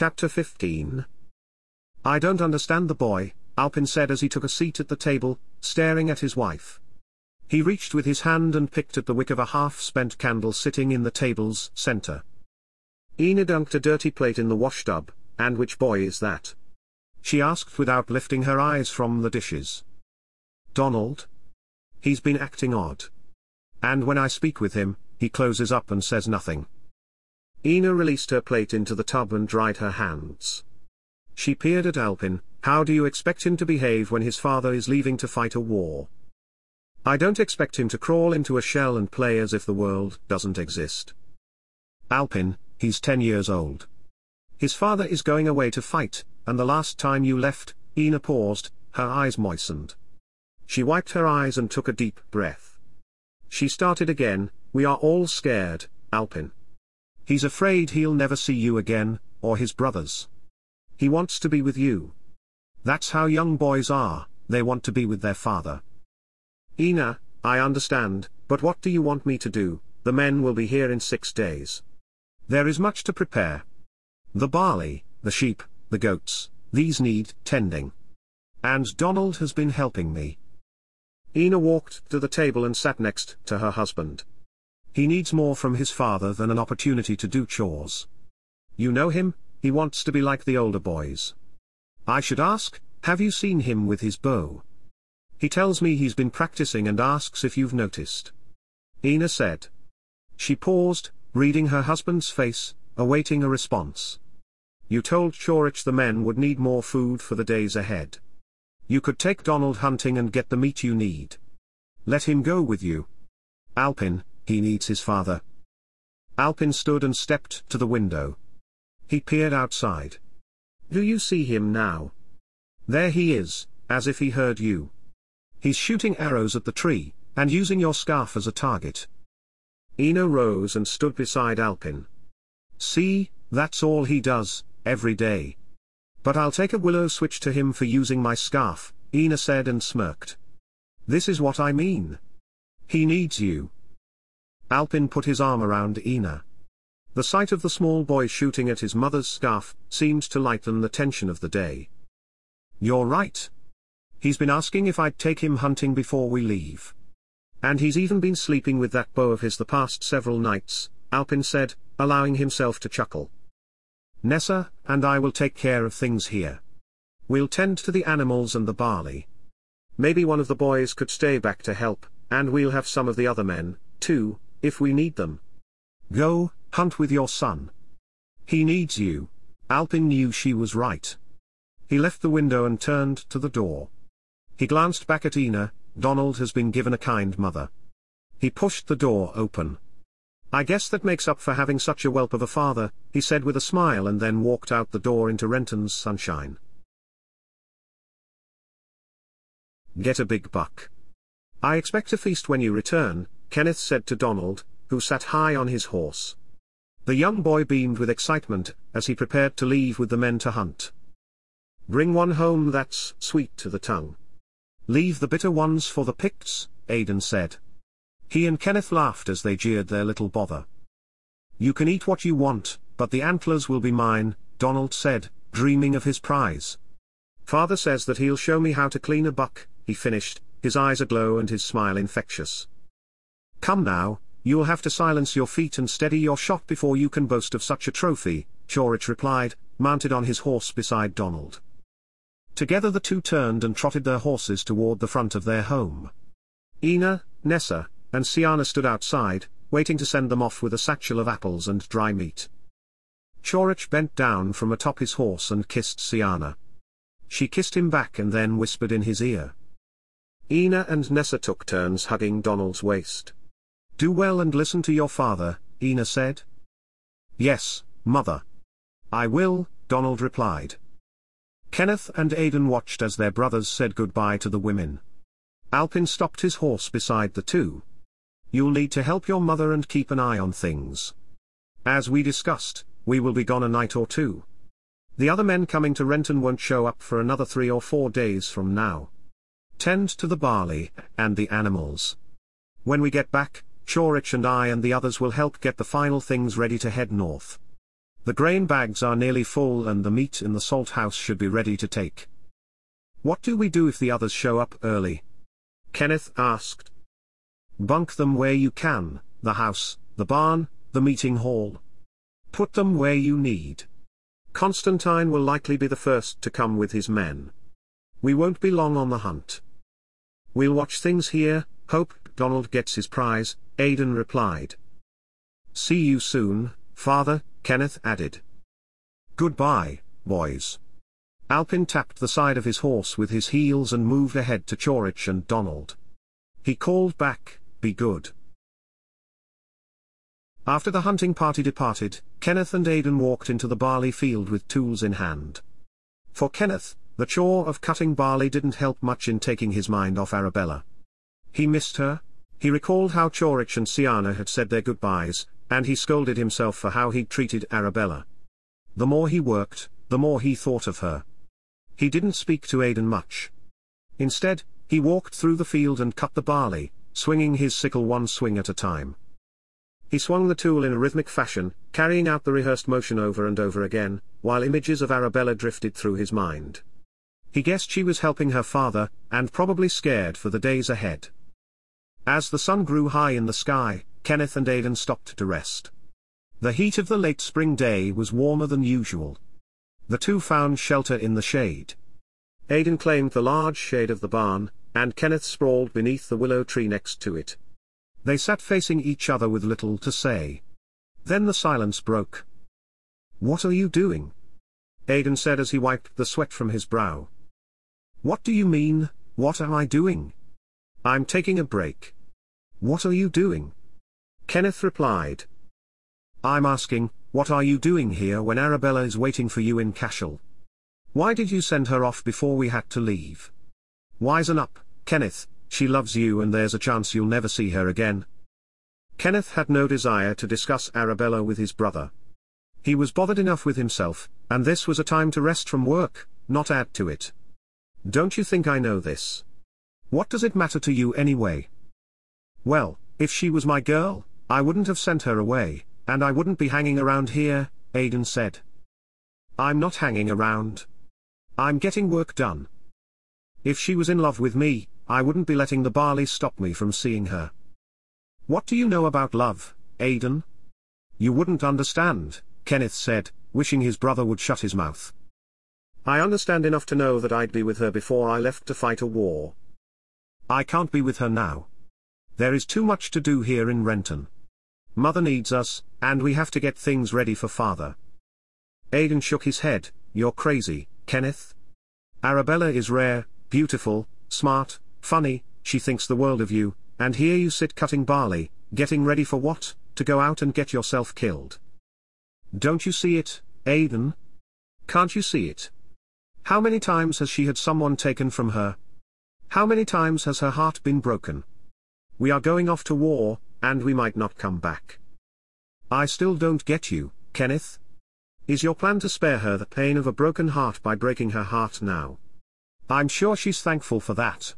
Chapter 15 I don't understand the boy, Alpin said as he took a seat at the table, staring at his wife. He reached with his hand and picked at the wick of a half-spent candle sitting in the table's center. Ina dunked a dirty plate in the washtub, and which boy is that? She asked without lifting her eyes from the dishes. Donald? He's been acting odd. And when I speak with him, he closes up and says nothing. Ina released her plate into the tub and dried her hands. She peered at Alpin, how do you expect him to behave when his father is leaving to fight a war? I don't expect him to crawl into a shell and play as if the world doesn't exist. Alpin, he's ten years old. His father is going away to fight, and the last time you left, Ina paused, her eyes moistened. She wiped her eyes and took a deep breath. She started again, we are all scared, Alpin. He's afraid he'll never see you again, or his brothers. He wants to be with you. That's how young boys are, they want to be with their father. Ina, I understand, but what do you want me to do? The men will be here in six days. There is much to prepare. The barley, the sheep, the goats, these need tending. And Donald has been helping me. Ina walked to the table and sat next to her husband. He needs more from his father than an opportunity to do chores. You know him, he wants to be like the older boys. I should ask, have you seen him with his bow? He tells me he's been practicing and asks if you've noticed. Ina said. She paused, reading her husband's face, awaiting a response. You told Chorich the men would need more food for the days ahead. You could take Donald hunting and get the meat you need. Let him go with you. Alpin, he needs his father. Alpin stood and stepped to the window. He peered outside. Do you see him now? There he is, as if he heard you. He's shooting arrows at the tree, and using your scarf as a target. Ina rose and stood beside Alpin. See, that's all he does, every day. But I'll take a willow switch to him for using my scarf, Ina said and smirked. This is what I mean. He needs you. Alpin put his arm around Ina. The sight of the small boy shooting at his mother's scarf seemed to lighten the tension of the day. You're right, He's been asking if I'd take him hunting before we leave. And he's even been sleeping with that bow of his the past several nights, Alpin said, allowing himself to chuckle. Nessa and I will take care of things here. We'll tend to the animals and the barley. Maybe one of the boys could stay back to help, and we'll have some of the other men, too, if we need them. Go, hunt with your son. He needs you. Alpin knew she was right. He left the window and turned to the door. He glanced back at Ina, Donald has been given a kind mother. He pushed the door open. I guess that makes up for having such a whelp of a father, he said with a smile and then walked out the door into Renton's sunshine. Get a big buck. I expect a feast when you return, Kenneth said to Donald, who sat high on his horse. The young boy beamed with excitement, as he prepared to leave with the men to hunt. Bring one home that's sweet to the tongue. Leave the bitter ones for the Picts, Aidan said. He and Kenneth laughed as they jeered their little bother. You can eat what you want, but the antlers will be mine, Donald said, dreaming of his prize. Father says that he'll show me how to clean a buck, he finished, his eyes aglow and his smile infectious. Come now, you'll have to silence your feet and steady your shot before you can boast of such a trophy, Chorich replied, mounted on his horse beside Donald. Together the two turned and trotted their horses toward the front of their home. Ina, Nessa, and Siana stood outside, waiting to send them off with a satchel of apples and dry meat. Chorich bent down from atop his horse and kissed Siana. She kissed him back and then whispered in his ear. Ina and Nessa took turns hugging Donald's waist. Do well and listen to your father, Ina said. Yes, mother. I will, Donald replied. Kenneth and Aidan watched as their brothers said goodbye to the women. Alpin stopped his horse beside the two. You'll need to help your mother and keep an eye on things. As we discussed, we will be gone a night or two. The other men coming to Renton won't show up for another three or four days from now. Tend to the barley, and the animals. When we get back, Chorich and I and the others will help get the final things ready to head north. The grain bags are nearly full and the meat in the salt house should be ready to take. What do we do if the others show up early? Kenneth asked. Bunk them where you can, the house, the barn, the meeting hall. Put them where you need. Constantine will likely be the first to come with his men. We won't be long on the hunt. We'll watch things here, hope Donald gets his prize, Aidan replied. See you soon, father, Kenneth added. Goodbye, boys. Alpin tapped the side of his horse with his heels and moved ahead to Chorich and Donald. He called back, be good. After the hunting party departed, Kenneth and Aidan walked into the barley field with tools in hand. For Kenneth, the chore of cutting barley didn't help much in taking his mind off Arabella. He missed her. He recalled how Chorich and Siana had said their goodbyes, and he scolded himself for how he'd treated Arabella. The more he worked, the more he thought of her. He didn't speak to Aidan much. Instead, he walked through the field and cut the barley, swinging his sickle one swing at a time. He swung the tool in a rhythmic fashion, carrying out the rehearsed motion over and over again, while images of Arabella drifted through his mind. He guessed she was helping her father, and probably scared for the days ahead. As the sun grew high in the sky, Kenneth and Aidan stopped to rest. The heat of the late spring day was warmer than usual. The two found shelter in the shade. Aidan claimed the large shade of the barn, and Kenneth sprawled beneath the willow tree next to it. They sat facing each other with little to say. Then the silence broke. What are you doing? Aidan said as he wiped the sweat from his brow. What do you mean, what am I doing? I'm taking a break. What are you doing? Kenneth replied. I'm asking, what are you doing here when Arabella is waiting for you in Cashel? Why did you send her off before we had to leave? Wisen up, Kenneth, she loves you and there's a chance you'll never see her again. Kenneth had no desire to discuss Arabella with his brother. He was bothered enough with himself, and this was a time to rest from work, not add to it. Don't you think I know this? What does it matter to you anyway? Well, if she was my girl, I wouldn't have sent her away, and I wouldn't be hanging around here, Aidan said. I'm not hanging around. I'm getting work done. If she was in love with me, I wouldn't be letting the barley stop me from seeing her. What do you know about love, Aidan? You wouldn't understand, Kenneth said, wishing his brother would shut his mouth. I understand enough to know that I'd be with her before I left to fight a war. I can't be with her now. There is too much to do here in Renton. Mother needs us, and we have to get things ready for father. Aidan shook his head, you're crazy, Kenneth. Arabella is rare, beautiful, smart, Funny, she thinks the world of you, and here you sit cutting barley, getting ready for what? To go out and get yourself killed. Don't you see it, Aidan? Can't you see it? How many times has she had someone taken from her? How many times has her heart been broken? We are going off to war, and we might not come back. I still don't get you, Kenneth. Is your plan to spare her the pain of a broken heart by breaking her heart now? I'm sure she's thankful for that.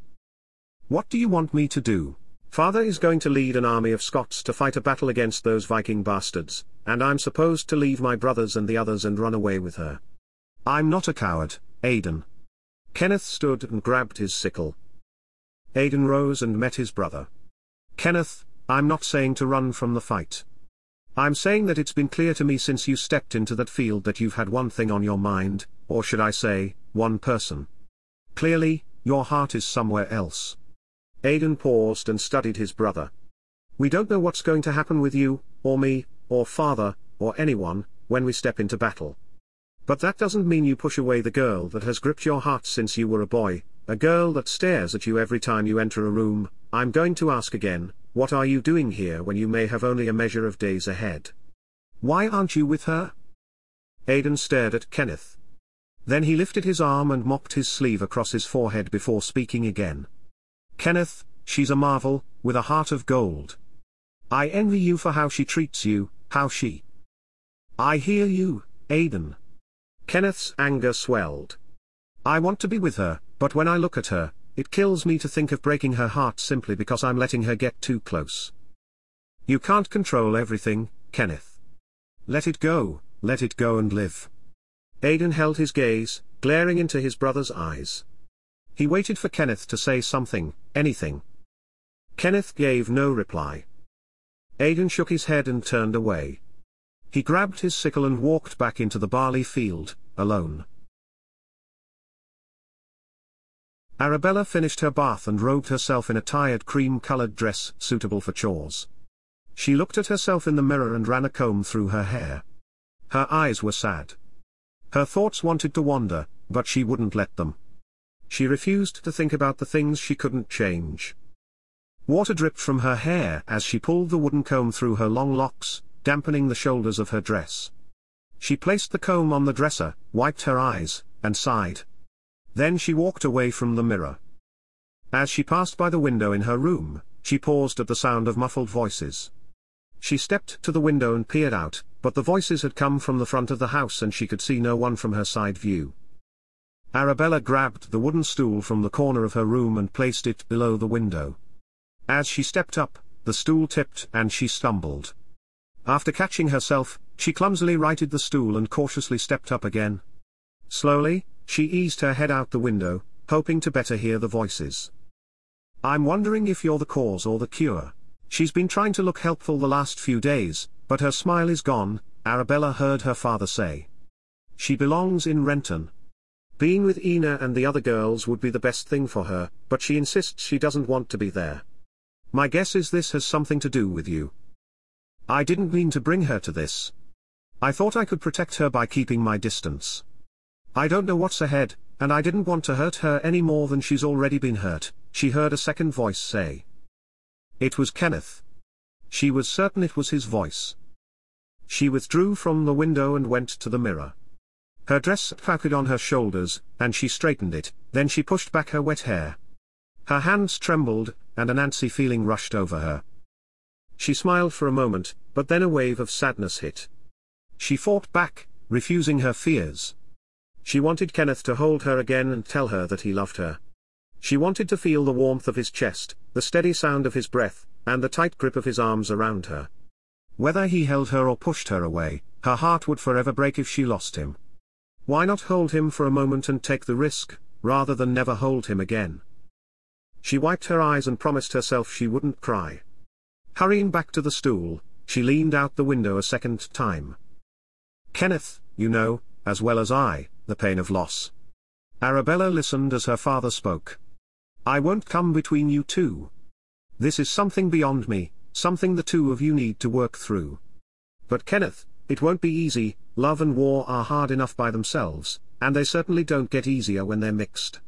What do you want me to do? Father is going to lead an army of Scots to fight a battle against those Viking bastards, and I'm supposed to leave my brothers and the others and run away with her. I'm not a coward, Aidan. Kenneth stood and grabbed his sickle. Aidan rose and met his brother. Kenneth, I'm not saying to run from the fight. I'm saying that it's been clear to me since you stepped into that field that you've had one thing on your mind, or should I say, one person. Clearly, your heart is somewhere else. Aidan paused and studied his brother. We don't know what's going to happen with you, or me, or father, or anyone, when we step into battle. But that doesn't mean you push away the girl that has gripped your heart since you were a boy, a girl that stares at you every time you enter a room. I'm going to ask again, what are you doing here when you may have only a measure of days ahead? Why aren't you with her? Aidan stared at Kenneth. Then he lifted his arm and mopped his sleeve across his forehead before speaking again. Kenneth, she's a marvel, with a heart of gold. I envy you for how she treats you, how she. I hear you, Aidan. Kenneth's anger swelled. I want to be with her, but when I look at her, it kills me to think of breaking her heart simply because I'm letting her get too close. You can't control everything, Kenneth. Let it go, let it go and live. Aidan held his gaze, glaring into his brother's eyes. He waited for Kenneth to say something, anything. Kenneth gave no reply. Aidan shook his head and turned away. He grabbed his sickle and walked back into the barley field, alone. Arabella finished her bath and robed herself in a tired cream-colored dress suitable for chores. She looked at herself in the mirror and ran a comb through her hair. Her eyes were sad. Her thoughts wanted to wander, but she wouldn't let them. She refused to think about the things she couldn't change. Water dripped from her hair as she pulled the wooden comb through her long locks, dampening the shoulders of her dress. She placed the comb on the dresser, wiped her eyes, and sighed. Then she walked away from the mirror. As she passed by the window in her room, she paused at the sound of muffled voices. She stepped to the window and peered out, but the voices had come from the front of the house and she could see no one from her side view. Arabella grabbed the wooden stool from the corner of her room and placed it below the window. As she stepped up, the stool tipped and she stumbled. After catching herself, she clumsily righted the stool and cautiously stepped up again. Slowly, she eased her head out the window, hoping to better hear the voices. I'm wondering if you're the cause or the cure. She's been trying to look helpful the last few days, but her smile is gone, Arabella heard her father say. She belongs in Renton. Being with Ina and the other girls would be the best thing for her, but she insists she doesn't want to be there. My guess is this has something to do with you. I didn't mean to bring her to this. I thought I could protect her by keeping my distance. I don't know what's ahead, and I didn't want to hurt her any more than she's already been hurt, she heard a second voice say. It was Kenneth. She was certain it was his voice. She withdrew from the window and went to the mirror. Her dress puckered on her shoulders, and she straightened it, then she pushed back her wet hair. Her hands trembled, and an antsy feeling rushed over her. She smiled for a moment, but then a wave of sadness hit. She fought back, refusing her fears. She wanted Kenneth to hold her again and tell her that he loved her. She wanted to feel the warmth of his chest, the steady sound of his breath, and the tight grip of his arms around her. Whether he held her or pushed her away, her heart would forever break if she lost him. Why not hold him for a moment and take the risk, rather than never hold him again? She wiped her eyes and promised herself she wouldn't cry. Hurrying back to the stool, she leaned out the window a second time. Kenneth, you know, as well as I, the pain of loss. Arabella listened as her father spoke. I won't come between you two. This is something beyond me, something the two of you need to work through. But Kenneth, it won't be easy, love and war are hard enough by themselves, and they certainly don't get easier when they're mixed.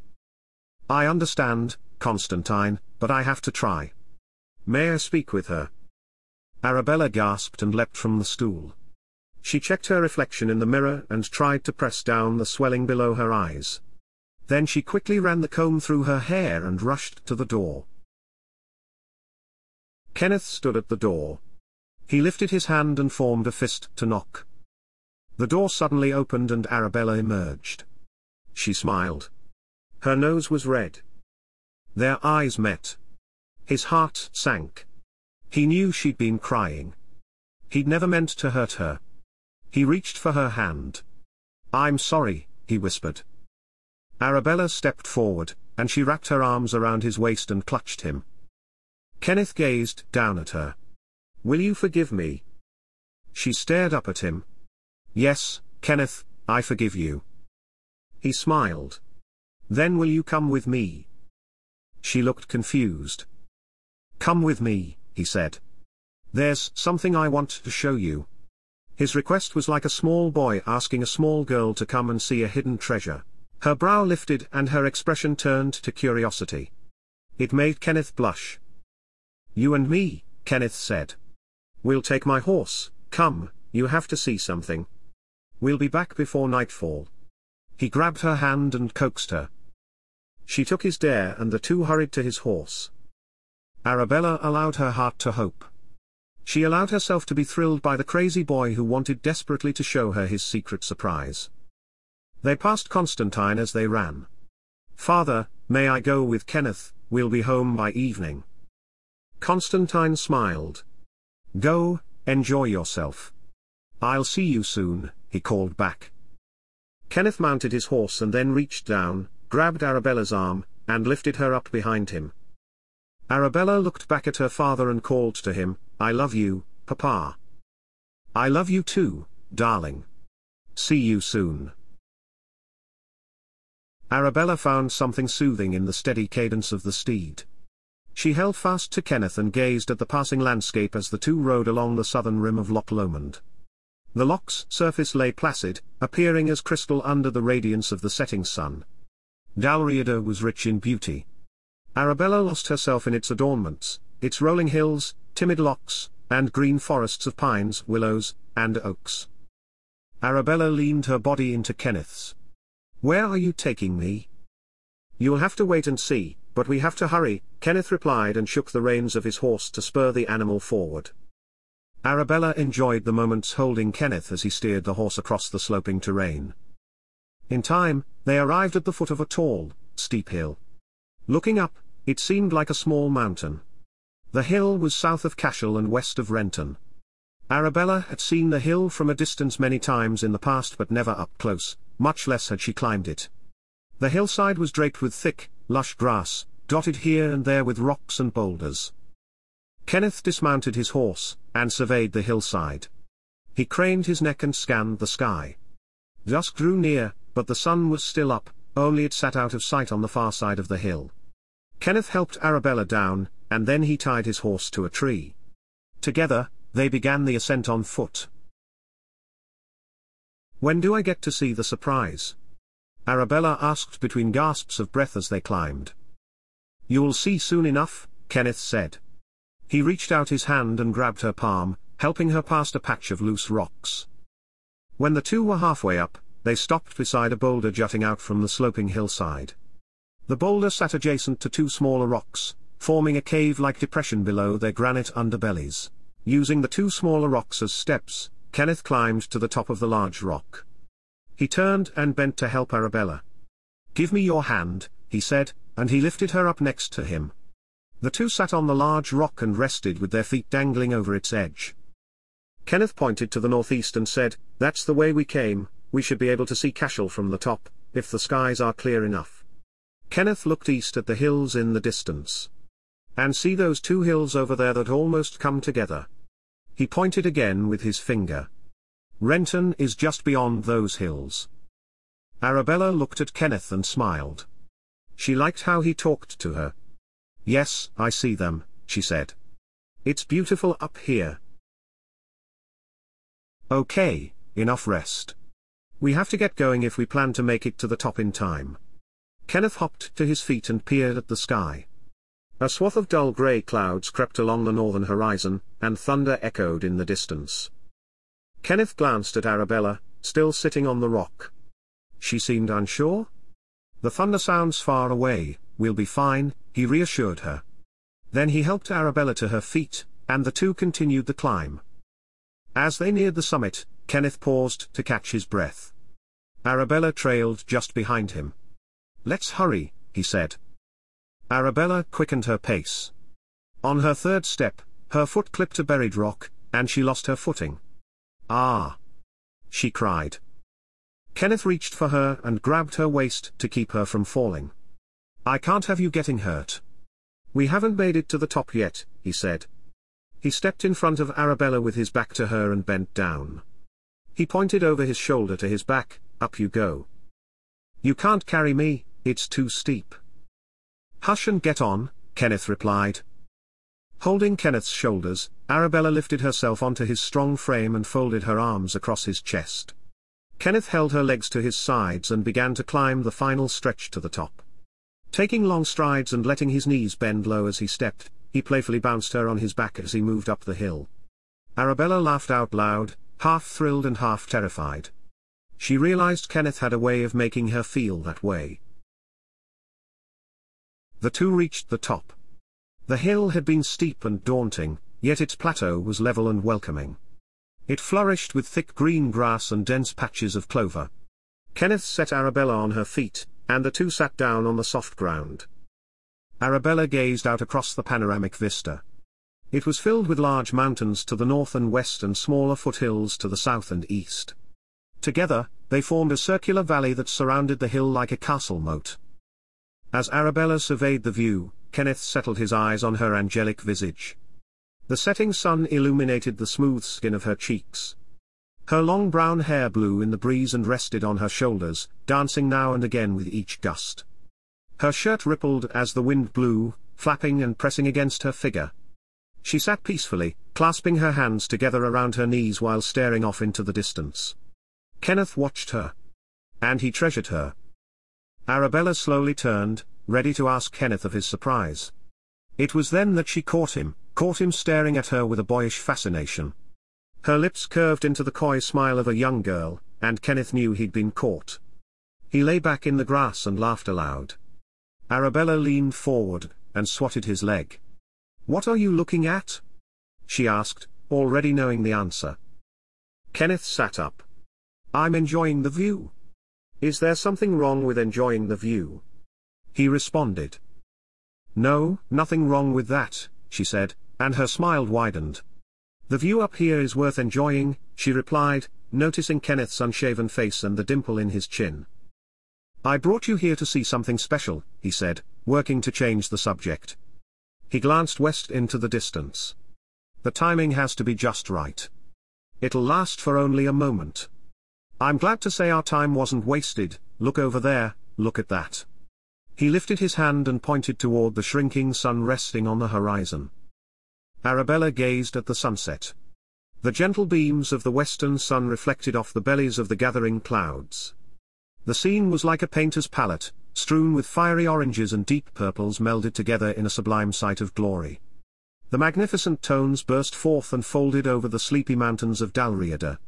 I understand, Constantine, but I have to try. May I speak with her? Arabella gasped and leapt from the stool. She checked her reflection in the mirror and tried to press down the swelling below her eyes. Then she quickly ran the comb through her hair and rushed to the door. Kenneth stood at the door. He lifted his hand and formed a fist to knock. The door suddenly opened and Arabella emerged. She smiled. Her nose was red. Their eyes met. His heart sank. He knew she'd been crying. He'd never meant to hurt her. He reached for her hand. I'm sorry, he whispered. Arabella stepped forward, and she wrapped her arms around his waist and clutched him. Kenneth gazed down at her. Will you forgive me? She stared up at him. Yes, Kenneth, I forgive you. He smiled. Then will you come with me? She looked confused. Come with me, he said. There's something I want to show you. His request was like a small boy asking a small girl to come and see a hidden treasure. Her brow lifted and her expression turned to curiosity. It made Kenneth blush. You and me, Kenneth said. We'll take my horse, come, you have to see something. We'll be back before nightfall. He grabbed her hand and coaxed her. She took his dare and the two hurried to his horse. Arabella allowed her heart to hope. She allowed herself to be thrilled by the crazy boy who wanted desperately to show her his secret surprise. They passed Constantine as they ran. Father, may I go with Kenneth, we'll be home by evening. Constantine smiled. Go, enjoy yourself. I'll see you soon, he called back. Kenneth mounted his horse and then reached down, grabbed Arabella's arm, and lifted her up behind him. Arabella looked back at her father and called to him, I love you, Papa. I love you too, darling. See you soon. Arabella found something soothing in the steady cadence of the steed. She held fast to Kenneth and gazed at the passing landscape as the two rode along the southern rim of Loch Lomond. The loch's surface lay placid, appearing as crystal under the radiance of the setting sun. Dalriada was rich in beauty. Arabella lost herself in its adornments, its rolling hills, timid lochs, and green forests of pines, willows, and oaks. Arabella leaned her body into Kenneth's. Where are you taking me? You'll have to wait and see, but we have to hurry, Kenneth replied and shook the reins of his horse to spur the animal forward. Arabella enjoyed the moments holding Kenneth as he steered the horse across the sloping terrain. In time, they arrived at the foot of a tall, steep hill. Looking up, it seemed like a small mountain. The hill was south of Cashel and west of Renton. Arabella had seen the hill from a distance many times in the past but never up close, much less had she climbed it. The hillside was draped with thick, lush grass, dotted here and there with rocks and boulders. Kenneth dismounted his horse, and surveyed the hillside. He craned his neck and scanned the sky. Dusk drew near, but the sun was still up, only it sat out of sight on the far side of the hill. Kenneth helped Arabella down, and then he tied his horse to a tree. Together, they began the ascent on foot. When do I get to see the surprise? Arabella asked between gasps of breath as they climbed. You'll see soon enough, Kenneth said. He reached out his hand and grabbed her palm, helping her past a patch of loose rocks. When the two were halfway up, they stopped beside a boulder jutting out from the sloping hillside. The boulder sat adjacent to two smaller rocks, forming a cave-like depression below their granite underbellies. Using the two smaller rocks as steps, Kenneth climbed to the top of the large rock. He turned and bent to help Arabella. Give me your hand, he said, and he lifted her up next to him. The two sat on the large rock and rested with their feet dangling over its edge. Kenneth pointed to the northeast and said, That's the way we came, we should be able to see Cashel from the top, if the skies are clear enough. Kenneth looked east at the hills in the distance. And see those two hills over there that almost come together. He pointed again with his finger. Renton is just beyond those hills. Arabella looked at Kenneth and smiled. She liked how he talked to her. Yes, I see them, she said. It's beautiful up here. Okay, enough rest. We have to get going if we plan to make it to the top in time. Kenneth hopped to his feet and peered at the sky. A swath of dull grey clouds crept along the northern horizon, and thunder echoed in the distance. Kenneth glanced at Arabella, still sitting on the rock. She seemed unsure. The thunder sounds far away, we'll be fine, he reassured her. Then he helped Arabella to her feet, and the two continued the climb. As they neared the summit, Kenneth paused to catch his breath. Arabella trailed just behind him. Let's hurry, he said. Arabella quickened her pace. On her third step, her foot clipped a buried rock, and she lost her footing. Ah! She cried. Kenneth reached for her and grabbed her waist to keep her from falling. I can't have you getting hurt. We haven't made it to the top yet, he said. He stepped in front of Arabella with his back to her and bent down. He pointed over his shoulder to his back, up you go. You can't carry me, it's too steep. Hush and get on, Kenneth replied. Holding Kenneth's shoulders, Arabella lifted herself onto his strong frame and folded her arms across his chest. Kenneth held her legs to his sides and began to climb the final stretch to the top. Taking long strides and letting his knees bend low as he stepped, he playfully bounced her on his back as he moved up the hill. Arabella laughed out loud, half thrilled and half terrified. She realized Kenneth had a way of making her feel that way. The two reached the top. The hill had been steep and daunting, yet its plateau was level and welcoming. It flourished with thick green grass and dense patches of clover. Kenneth set Arabella on her feet, and the two sat down on the soft ground. Arabella gazed out across the panoramic vista. It was filled with large mountains to the north and west and smaller foothills to the south and east. Together, they formed a circular valley that surrounded the hill like a castle moat. As Arabella surveyed the view, Kenneth settled his eyes on her angelic visage. The setting sun illuminated the smooth skin of her cheeks. Her long brown hair blew in the breeze and rested on her shoulders, dancing now and again with each gust. Her shirt rippled as the wind blew, flapping and pressing against her figure. She sat peacefully, clasping her hands together around her knees while staring off into the distance. Kenneth watched her. And he treasured her. Arabella slowly turned, ready to ask Kenneth of his surprise. It was then that she caught him, caught him staring at her with a boyish fascination. Her lips curved into the coy smile of a young girl, and Kenneth knew he'd been caught. He lay back in the grass and laughed aloud. Arabella leaned forward, and swatted his leg. What are you looking at? She asked, already knowing the answer. Kenneth sat up. I'm enjoying the view. Is there something wrong with enjoying the view? He responded. No, nothing wrong with that, she said, and her smile widened. The view up here is worth enjoying, she replied, noticing Kenneth's unshaven face and the dimple in his chin. I brought you here to see something special, he said, working to change the subject. He glanced west into the distance. The timing has to be just right. It'll last for only a moment. I'm glad to say our time wasn't wasted, look over there, look at that. He lifted his hand and pointed toward the shrinking sun resting on the horizon. Arabella gazed at the sunset. The gentle beams of the western sun reflected off the bellies of the gathering clouds. The scene was like a painter's palette, strewn with fiery oranges and deep purples melded together in a sublime sight of glory. The magnificent tones burst forth and folded over the sleepy mountains of Dalriada.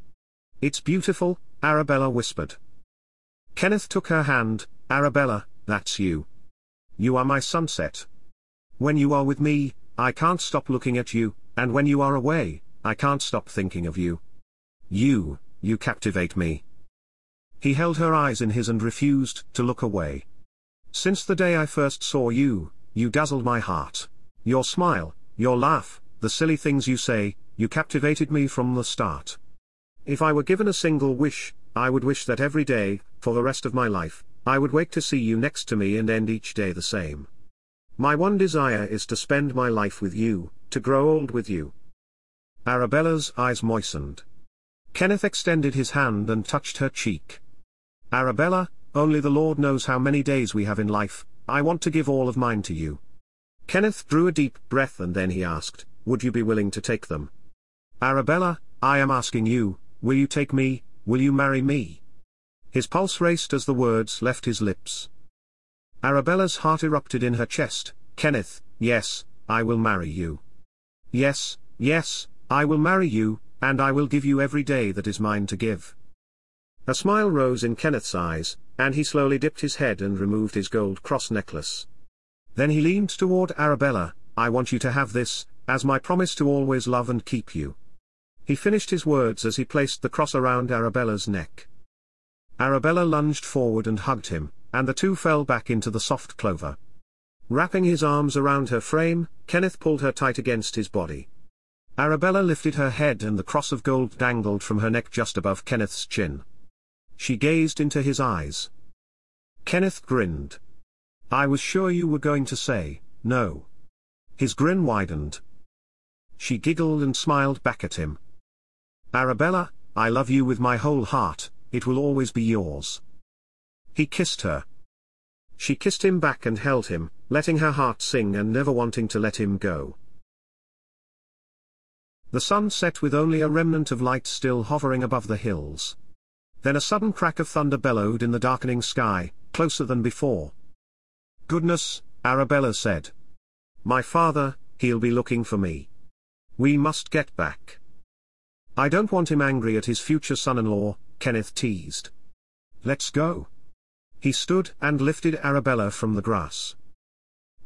It's beautiful, Arabella whispered. Kenneth took her hand, Arabella, that's you. You are my sunset. When you are with me, I can't stop looking at you, and when you are away, I can't stop thinking of you. You, you captivate me. He held her eyes in his and refused to look away. Since the day I first saw you, you dazzled my heart. Your smile, your laugh, the silly things you say, you captivated me from the start. If I were given a single wish, I would wish that every day, for the rest of my life, I would wake to see you next to me and end each day the same. My one desire is to spend my life with you, to grow old with you. Arabella's eyes moistened. Kenneth extended his hand and touched her cheek. Arabella, only the Lord knows how many days we have in life, I want to give all of mine to you. Kenneth drew a deep breath and then he asked, Would you be willing to take them? Arabella, I am asking you, will you take me, will you marry me? His pulse raced as the words left his lips. Arabella's heart erupted in her chest, Kenneth, yes, I will marry you. Yes, yes, I will marry you, and I will give you every day that is mine to give. A smile rose in Kenneth's eyes, and he slowly dipped his head and removed his gold cross necklace. Then he leaned toward Arabella, I want you to have this, as my promise to always love and keep you. He finished his words as he placed the cross around Arabella's neck. Arabella lunged forward and hugged him, and the two fell back into the soft clover. Wrapping his arms around her frame, Kenneth pulled her tight against his body. Arabella lifted her head and the cross of gold dangled from her neck just above Kenneth's chin. She gazed into his eyes. Kenneth grinned. I was sure you were going to say, no. His grin widened. She giggled and smiled back at him. Arabella, I love you with my whole heart, it will always be yours. He kissed her. She kissed him back and held him, letting her heart sing and never wanting to let him go. The sun set with only a remnant of light still hovering above the hills. Then a sudden crack of thunder bellowed in the darkening sky, closer than before. Goodness, Arabella said. My father, he'll be looking for me. We must get back. I don't want him angry at his future son-in-law, Kenneth teased. Let's go. He stood and lifted Arabella from the grass.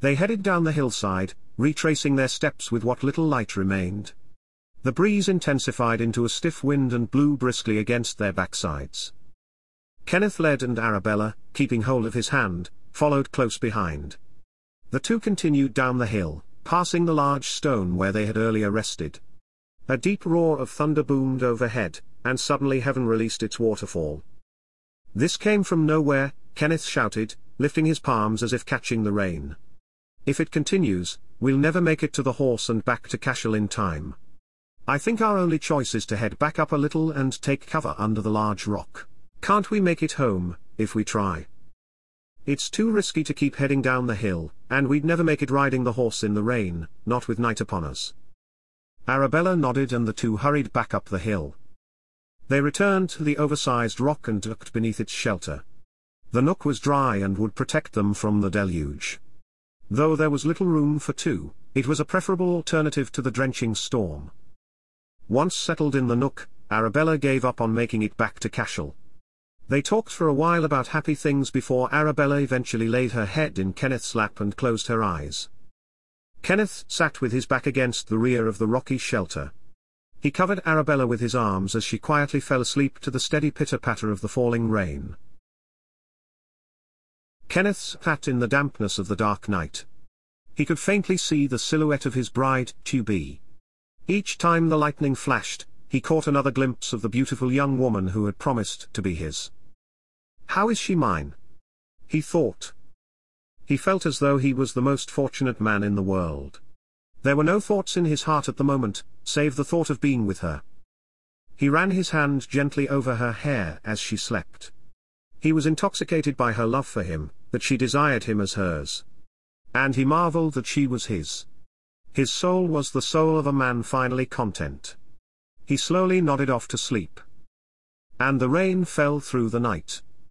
They headed down the hillside, retracing their steps with what little light remained. The breeze intensified into a stiff wind and blew briskly against their backsides. Kenneth led and Arabella, keeping hold of his hand, followed close behind. The two continued down the hill, passing the large stone where they had earlier rested. A deep roar of thunder boomed overhead, and suddenly heaven released its waterfall. This came from nowhere, Kenneth shouted, lifting his palms as if catching the rain. If it continues, we'll never make it to the horse and back to Cashel in time. I think our only choice is to head back up a little and take cover under the large rock. Can't we make it home, if we try? It's too risky to keep heading down the hill, and we'd never make it riding the horse in the rain, not with night upon us. Arabella nodded and the two hurried back up the hill. They returned to the oversized rock and ducked beneath its shelter. The nook was dry and would protect them from the deluge. Though there was little room for two, it was a preferable alternative to the drenching storm. Once settled in the nook, Arabella gave up on making it back to Cashel. They talked for a while about happy things before Arabella eventually laid her head in Kenneth's lap and closed her eyes. Kenneth sat with his back against the rear of the rocky shelter. He covered Arabella with his arms as she quietly fell asleep to the steady pitter-patter of the falling rain. Kenneth sat in the dampness of the dark night. He could faintly see the silhouette of his bride, To-be. Each time the lightning flashed, he caught another glimpse of the beautiful young woman who had promised to be his. How is she mine? He thought. He felt as though he was the most fortunate man in the world. There were no thoughts in his heart at the moment, save the thought of being with her. He ran his hand gently over her hair as she slept. He was intoxicated by her love for him, that she desired him as hers. And he marveled that she was his. His soul was the soul of a man finally content. He slowly nodded off to sleep. And the rain fell through the night.